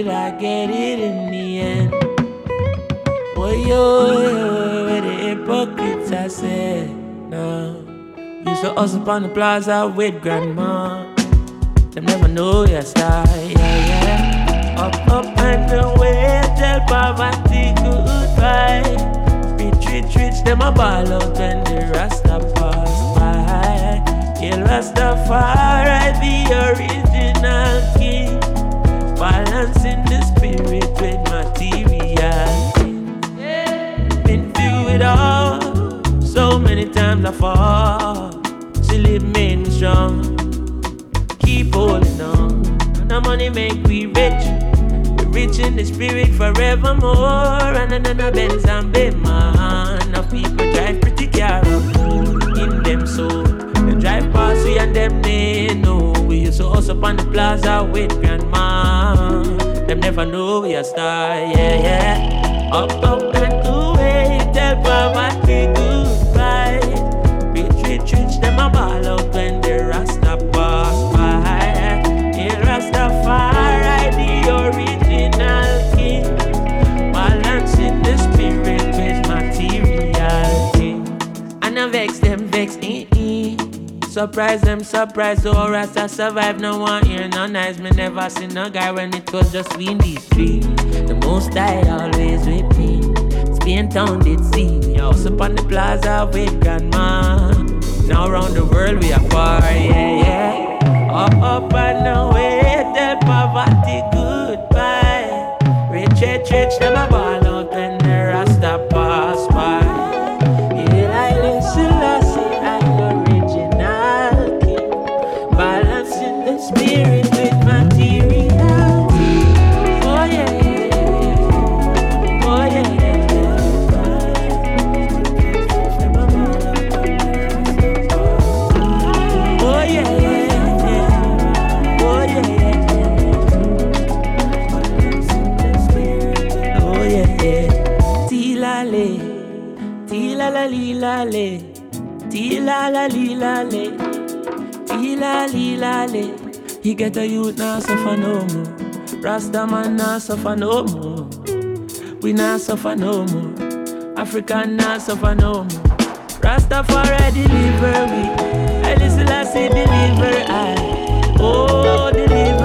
Until I get it in the end. Boy, yo, where the hypocrites I said, no. Used to hustle on the plaza with grandma. Them never know your style, yeah, yeah. Up, up and away, tell poverty goodbye. Rich, rich, rich, them a ball out when the Rasta pass by. Kill Rastafari, the original. Balancing the spirit with materiality. Been through it all, so many times I fall. Still it made me strong keep holding on. The money make we rich. We rich in the spirit forevermore. And the Benz and man. Now people drive pretty car in them soul. They drive past we and them they know. We to hustle up on the plaza with grandma. Them never know we a star, yeah, yeah. Surprise them, surprise, oh Rasta survive, no one here, no nice. Me never seen a guy when it was just between these three The most I always with me Spain town did see. Me House up on the plaza with grandma. Now around the world we are far, yeah, yeah He get a youth now suffer no more. Rasta man now suffer no more. We not suffer no more. African not suffer no more. Rastafari deliver we. I say deliver I. Oh, deliver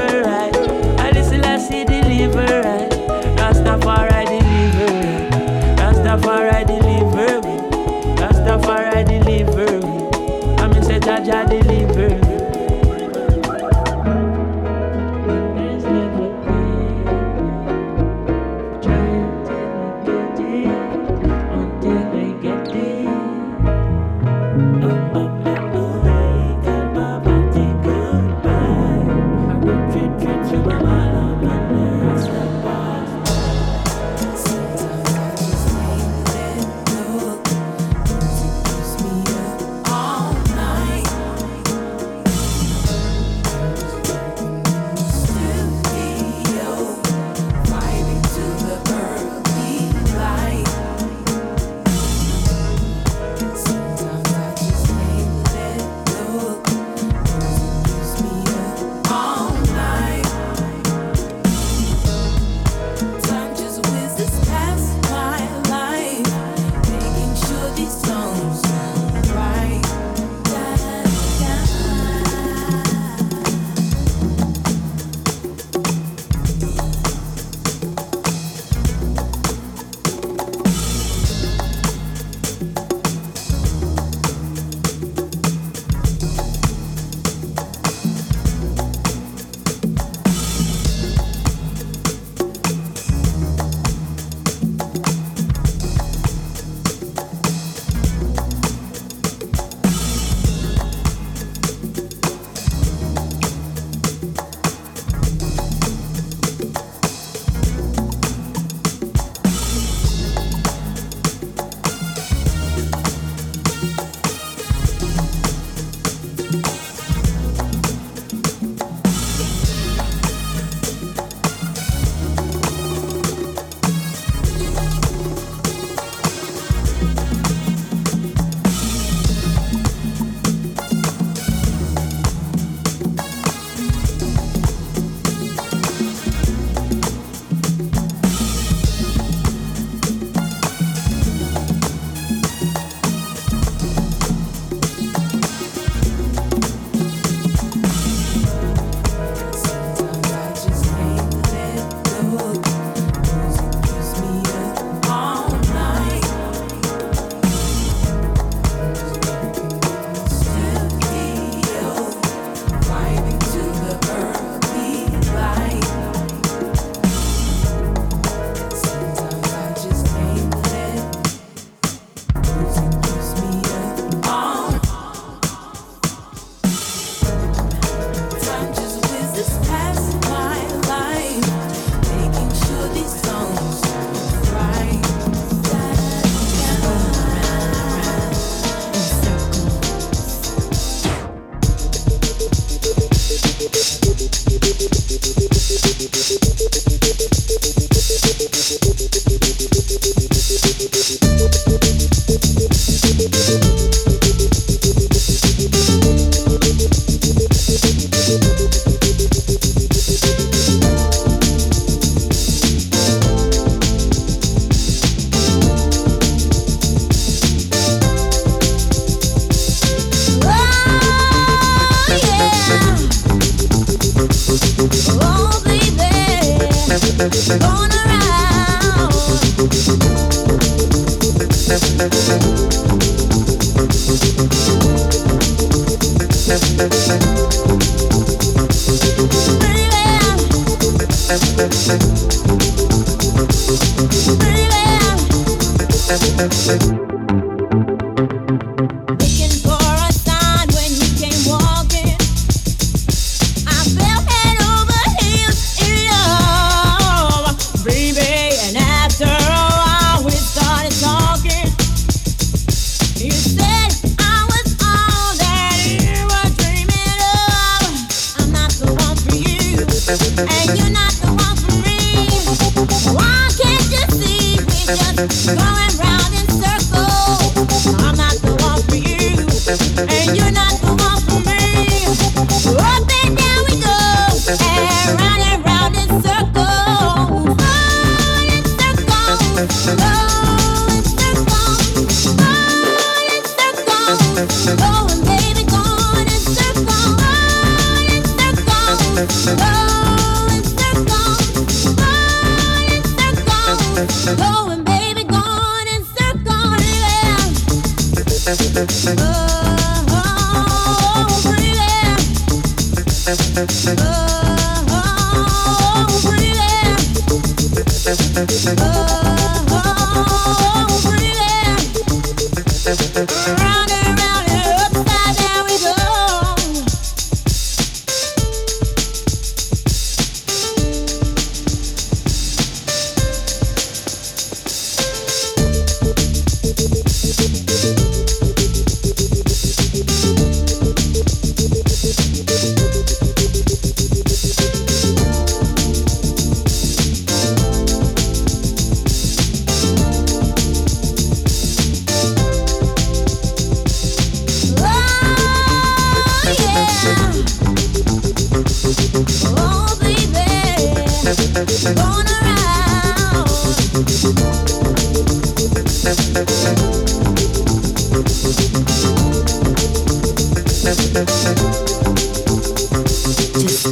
Just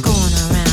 going around.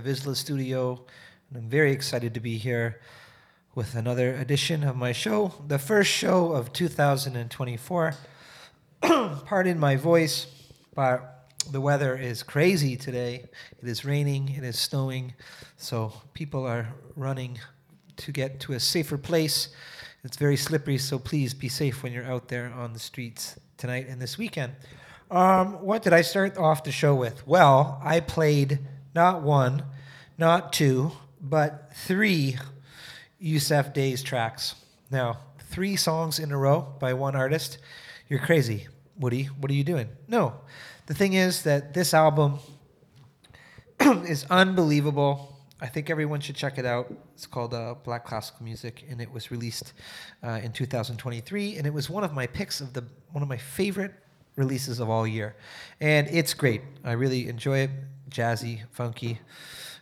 VISLA studio, and I'm very excited to be here with another edition of my show, the first show of 2024. Pardon my voice, but the weather is crazy today. It is raining, it is snowing, so people are running to get to a safer place. It's very slippery, so please be safe when you're out there on the streets tonight and this weekend. Um, what did I start off the show with? Well, I played not one, not two, but three Yussef Dayes tracks. Now, three songs in a row by one artist. You're crazy, Woody. What are you doing? No. The thing is that this album is unbelievable. I think everyone should check it out. It's called uh, Black Classical Music, and it was released uh, in 2023. And it was one of my picks of the one of my favorite releases of all year, and it's great. I really enjoy it. Jazzy, funky.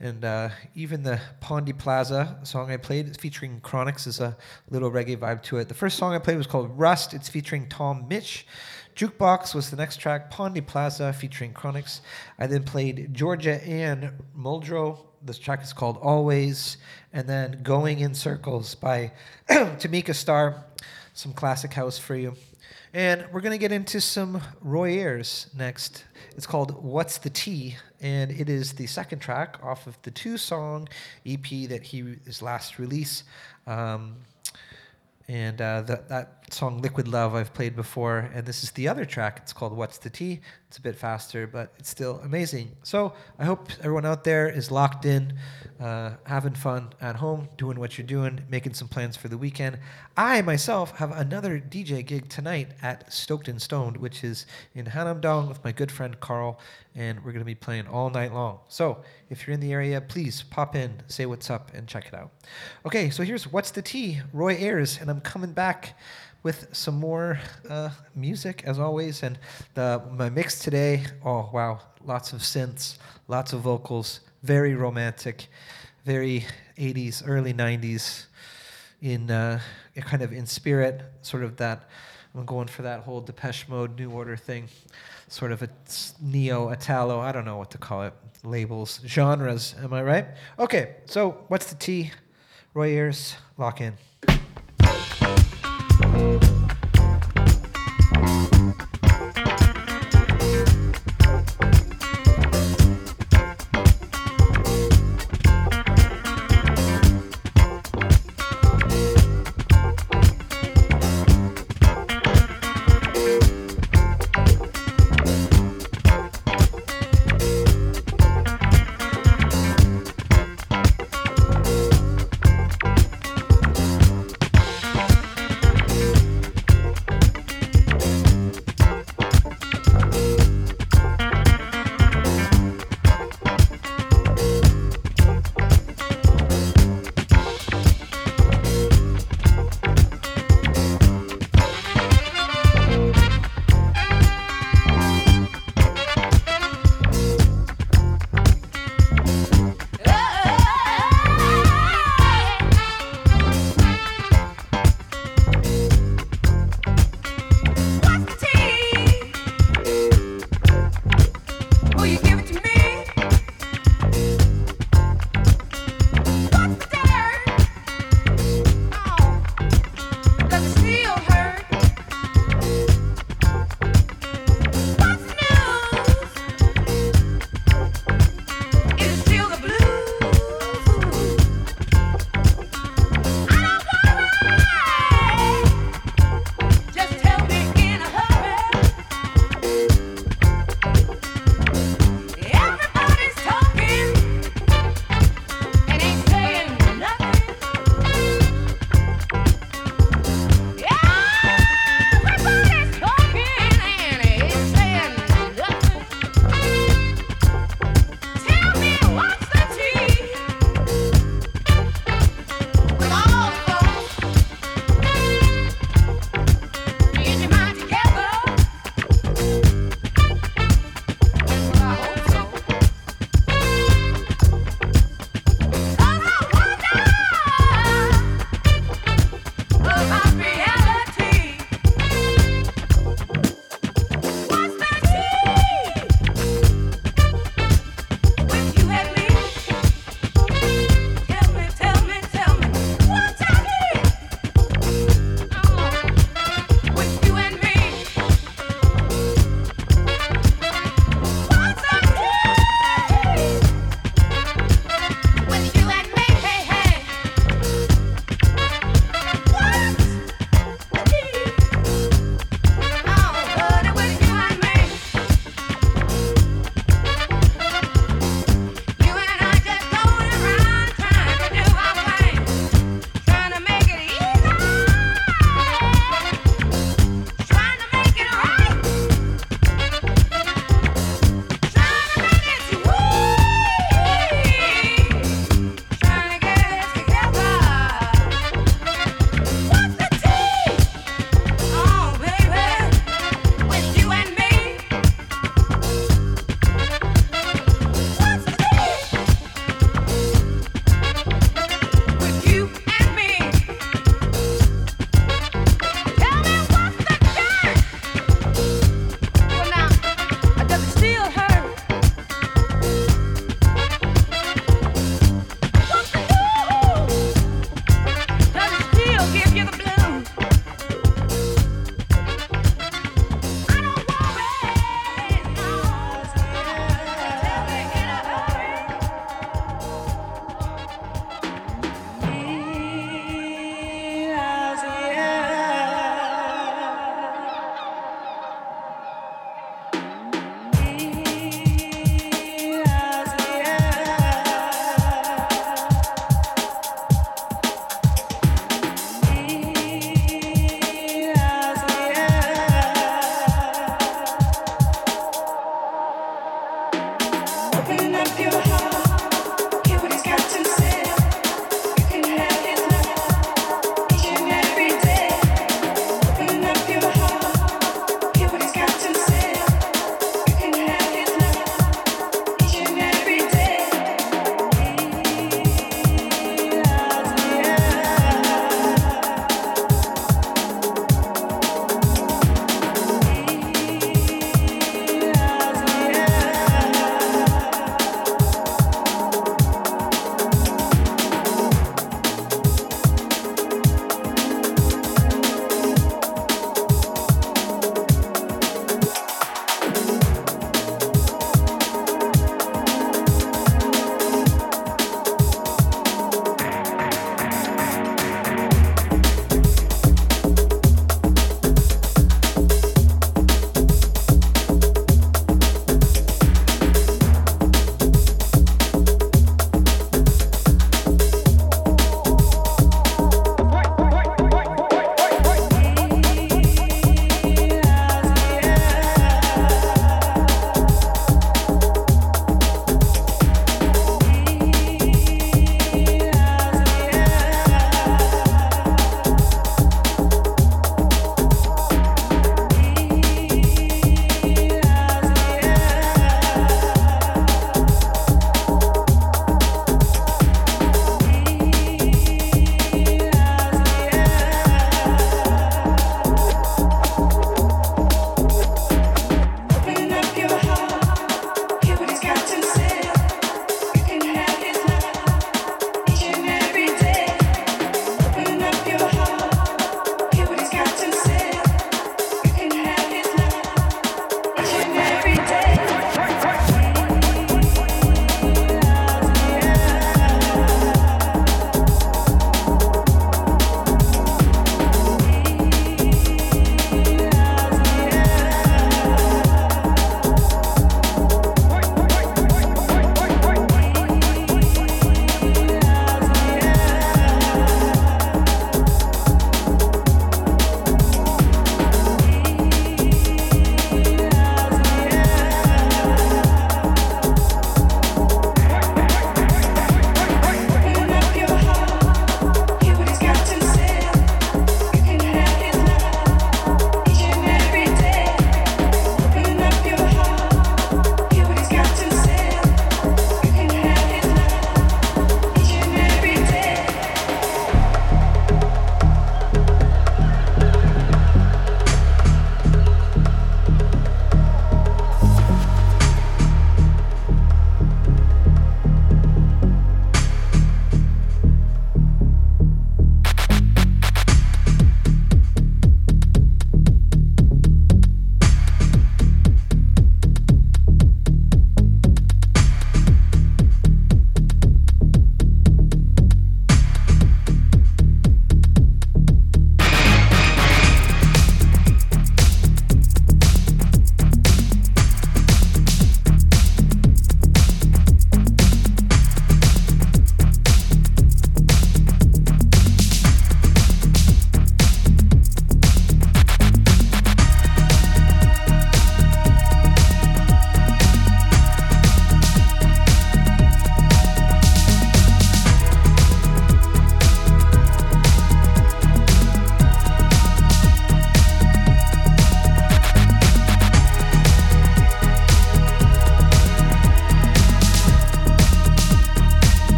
And uh, even the Pon Di Plaza song I played, featuring Chronixx, is a little reggae vibe to it. The first song I played was called Rust. It's featuring Tom Misch. Jukebox was the next track, Pon Di Plaza featuring Chronixx. I then played Georgia Ann Muldrow. This track is called Always. And then Going in Circles by Tamika Starr. Some classic house for you. And we're going to get into some Roy Ayers next. It's called What's the Tea? And it is the second track off of the two song EP that he his last release. Um, and uh, that song Liquid Love I've played before, and this is the other track. It's called What's the Tea? It's a bit faster, but it's still amazing. So I hope everyone out there is locked in, uh, having fun at home, doing what you're doing, making some plans for the weekend. I myself have another DJ gig tonight at Stoked and Stoned, which is in Hanamdong with my good friend Carl, and we're going to be playing all night long. So if you're in the area, please pop in, say what's up, and check it out. Okay, so here's What's the Tea? Roy Ayers, and I'm coming back with some more uh, music as always. And the my mix today, oh wow, lots of synths, lots of vocals, very romantic, very 80s, early 90s, in uh, kind of in spirit, sort of that. I'm going for that whole Depeche Mode, New Order thing, sort of a neo Italo. I don't know what to call it. Labels, genres. Am I right? Okay. So what's the T? Roy lock in.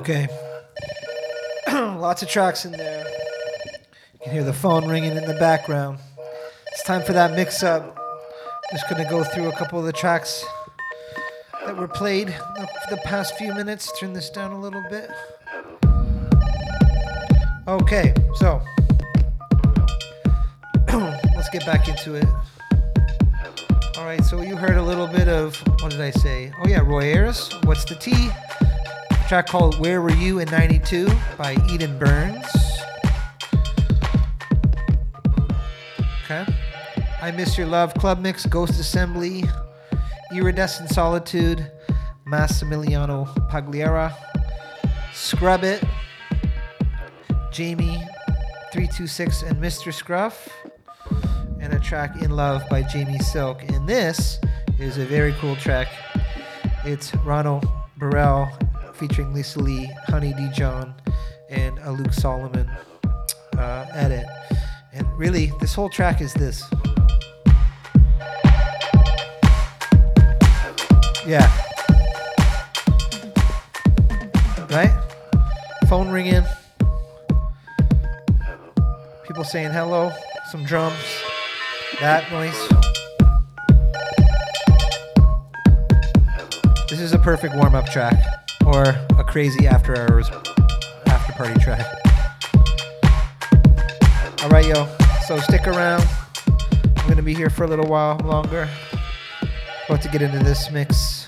Okay. Lots of tracks in there. You can hear the phone ringing in the background. It's time for that mix up. Just gonna go through a couple of the tracks that were played the, past few minutes. Turn this down a little bit. Okay, so let's get back into it. All right, so you heard a little bit of what did I say? Oh yeah, Roy Ayers. What's the T? Track called "Where Were You in '92" by Eden Burns. Okay. I Miss Your Love Club Mix, Ghost Assembly, Iridescent Solitude, Massimiliano Pagliara, Scrub It, Jamie 326 and Mr. Scruff, and a track In Love by Jamie Silk. And this is a very cool track. It's Ronald Burrell featuring Lisa Lee, Honey D. John, and a Luke Solomon uh, edit. And really, this whole track is this. Yeah. Right? Phone ringing. People saying hello. Some drums. That noise. This is a perfect warm up track or a crazy after hours after party track. All right, yo. So stick around. I'm to be here for a little while longer. About to get into this mix.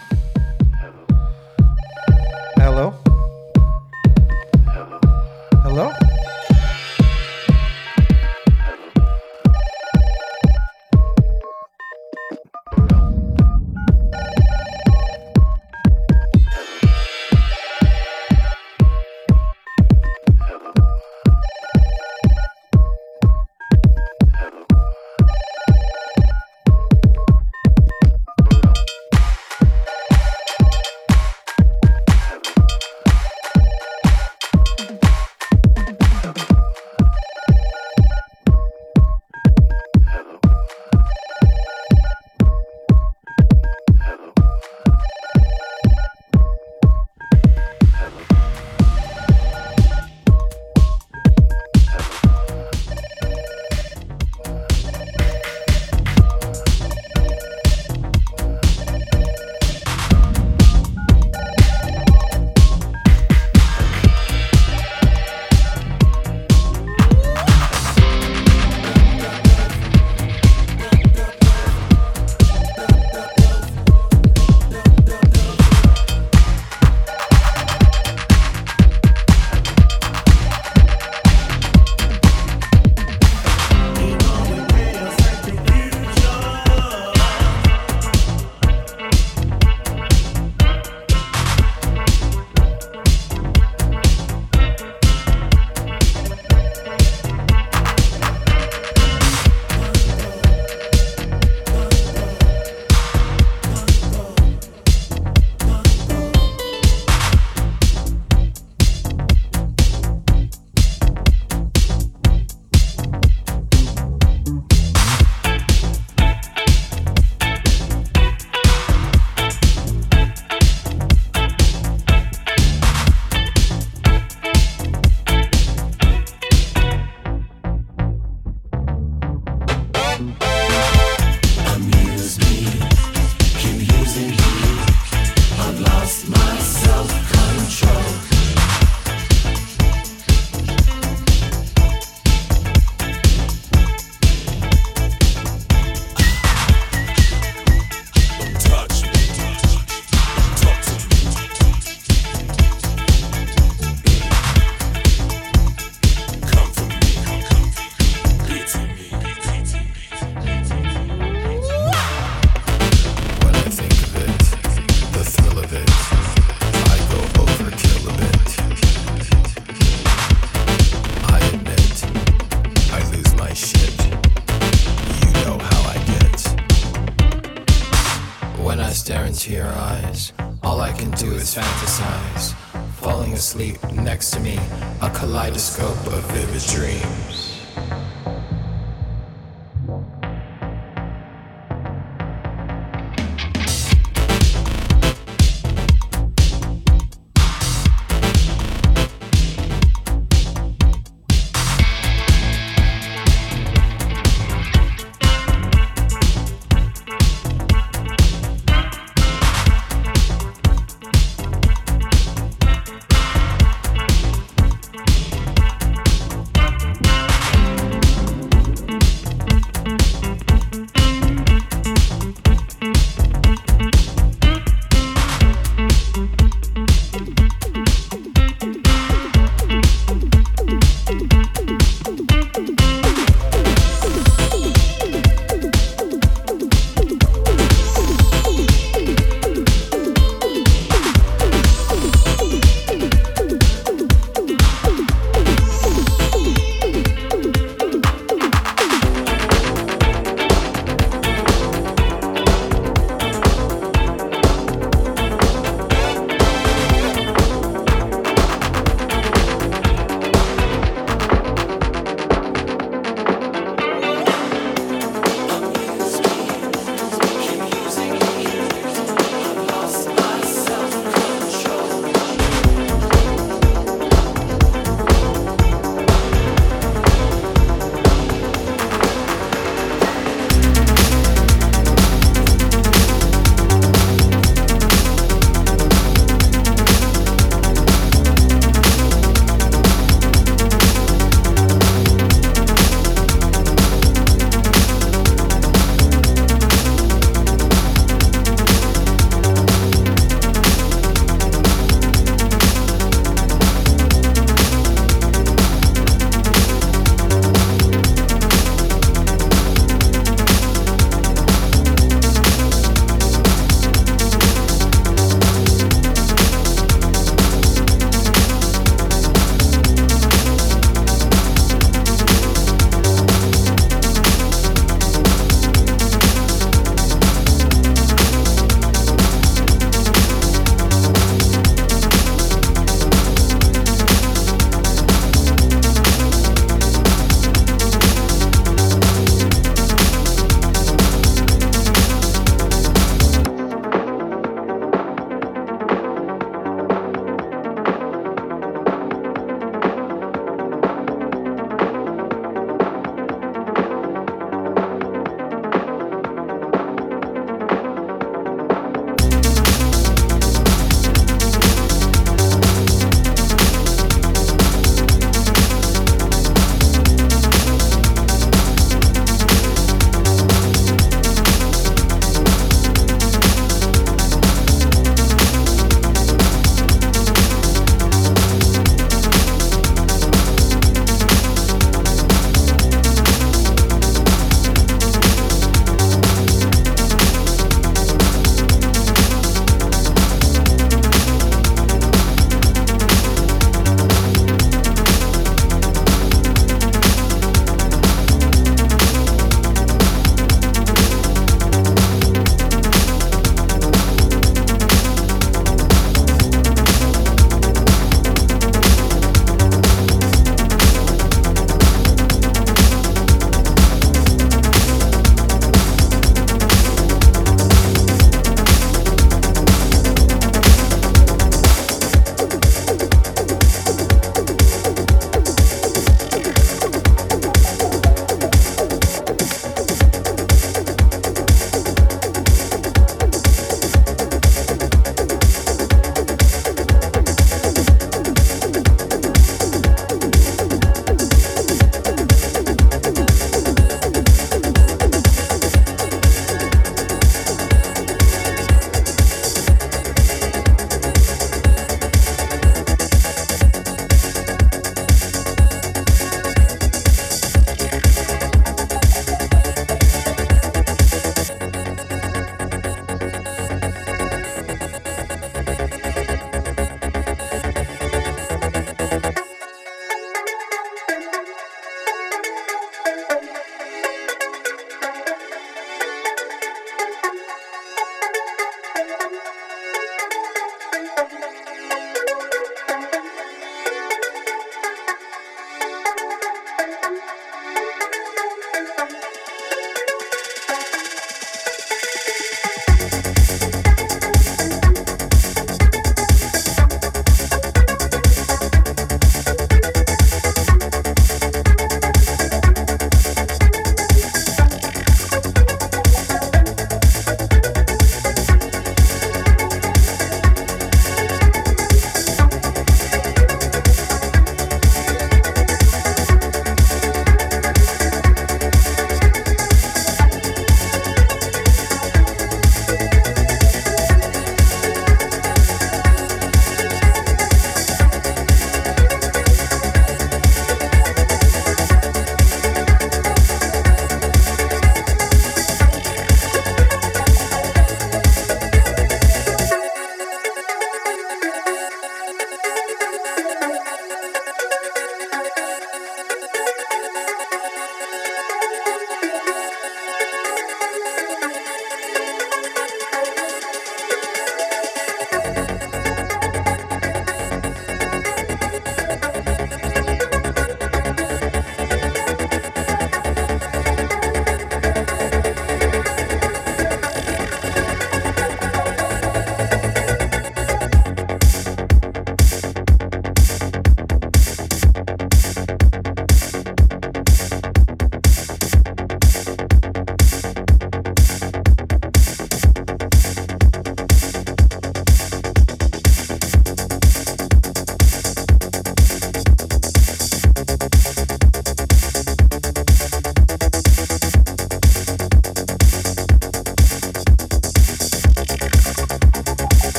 Asleep next to me, a kaleidoscope of vivid dreams.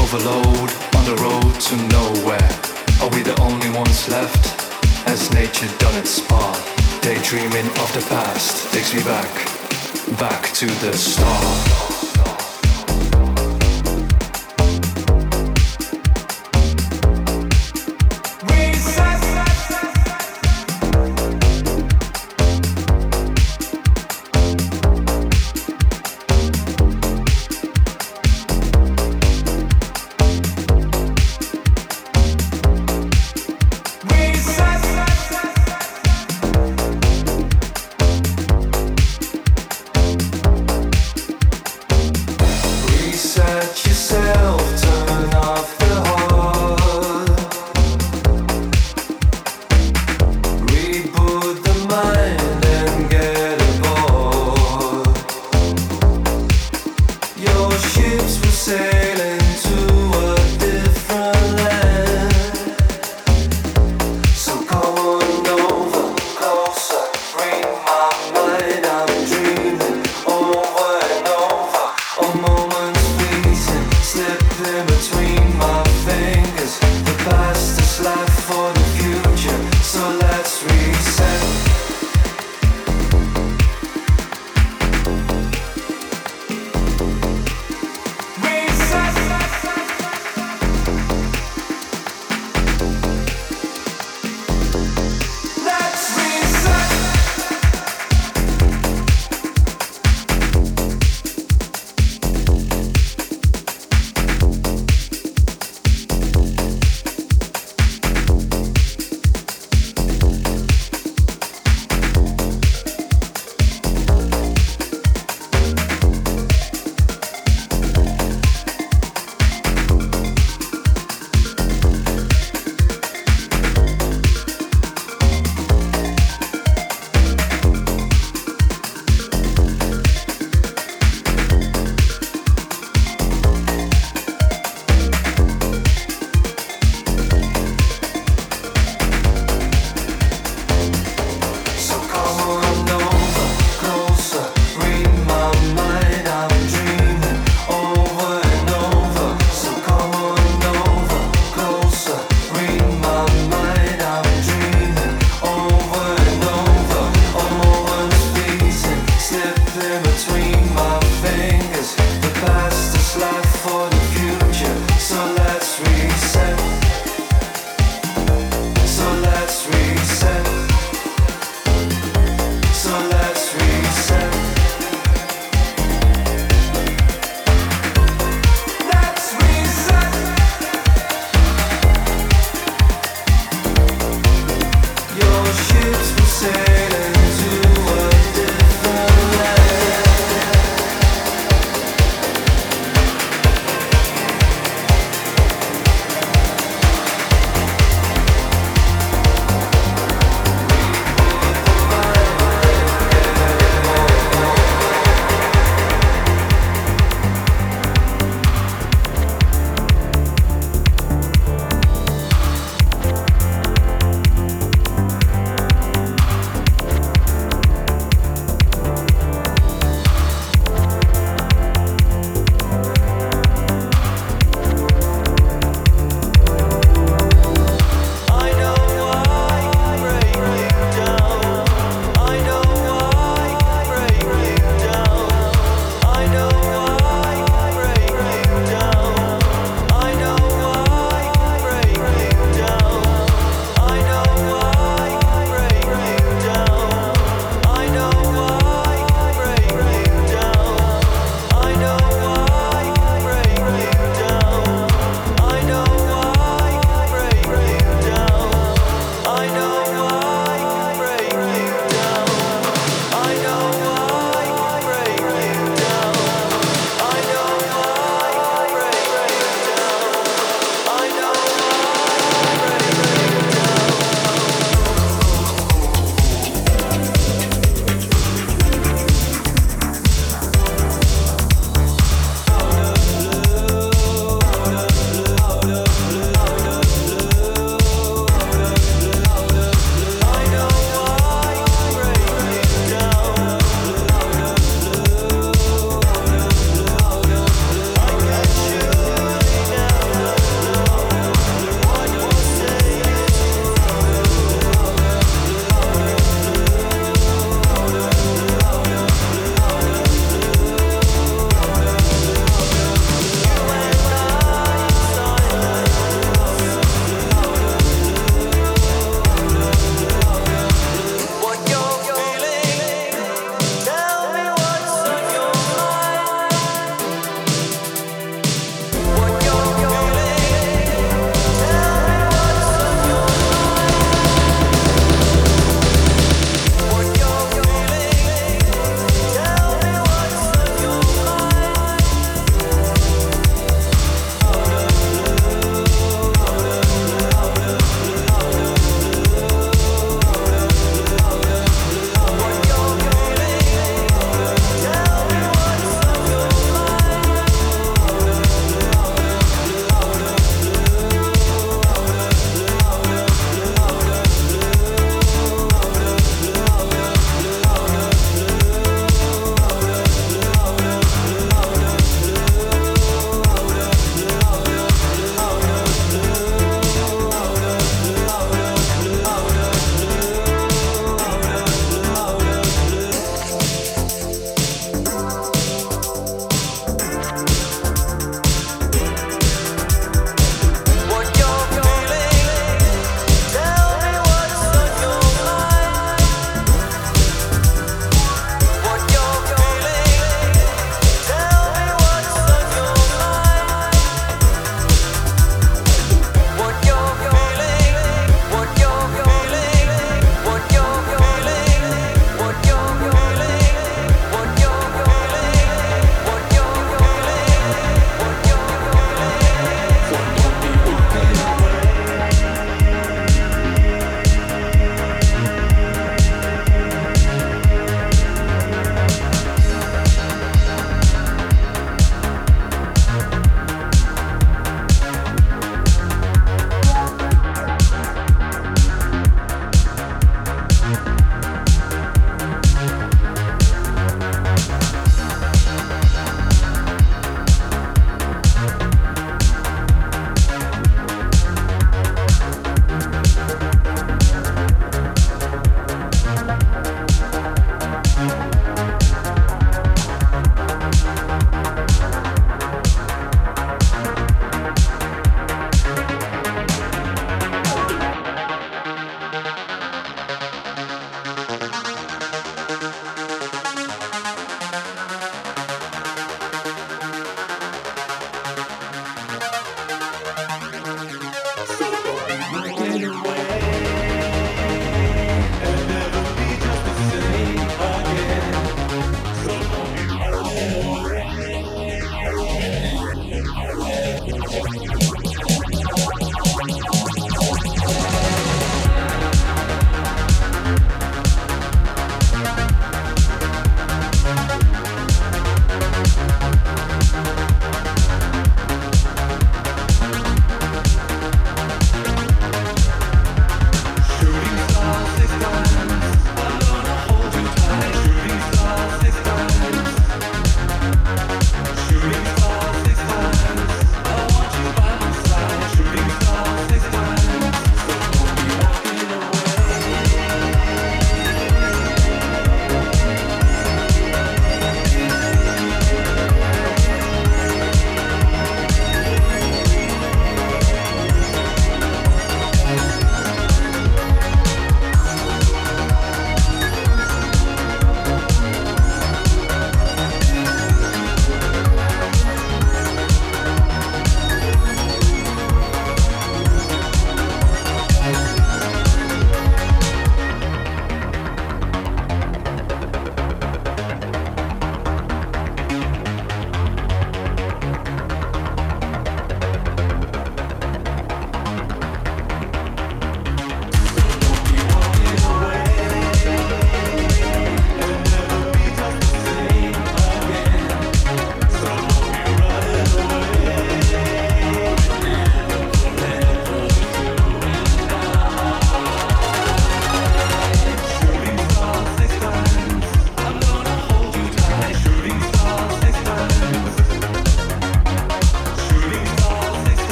Overload on the road to nowhere. Are we the only ones left? Has nature done its part? Daydreaming of the past takes me back, back to the start.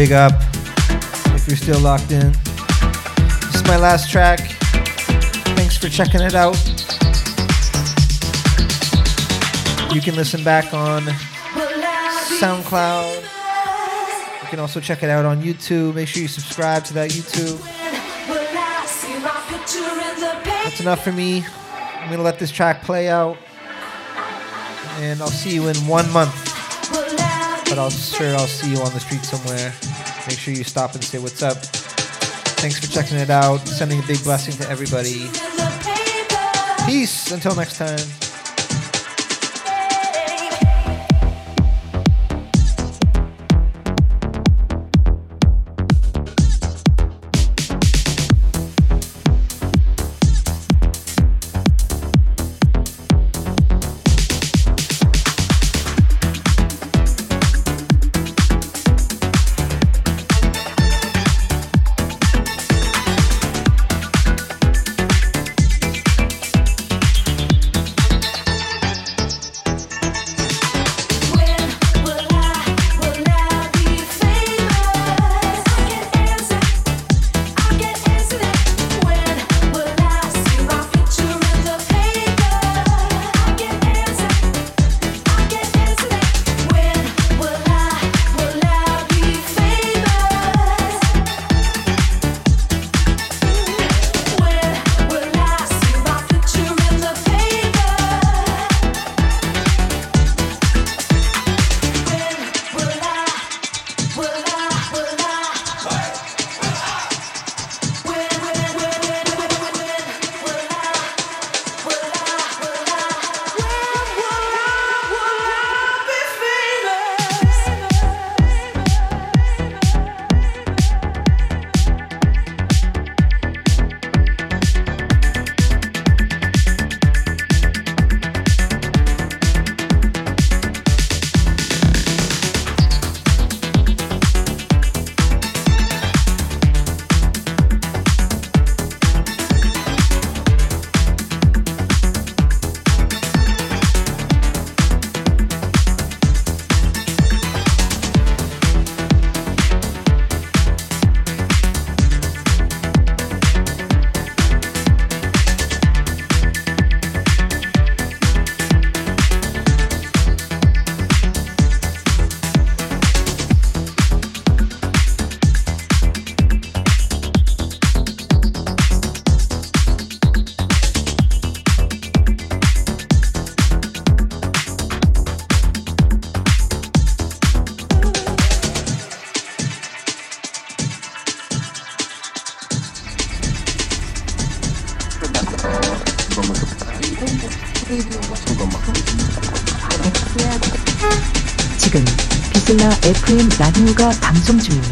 Big up if you're still locked in. This is my last track. Thanks for checking it out. You can listen back on SoundCloud. You can also check it out on YouTube. Make sure you subscribe to that YouTube. That's enough for me. I'm gonna let this track play out, and I'll see you in one month. But I'll sure I'll see you on the street somewhere. Make sure you stop and say what's up. Thanks for checking it out. Sending a big blessing to everybody. Peace. Until next time. 작동 중입니다.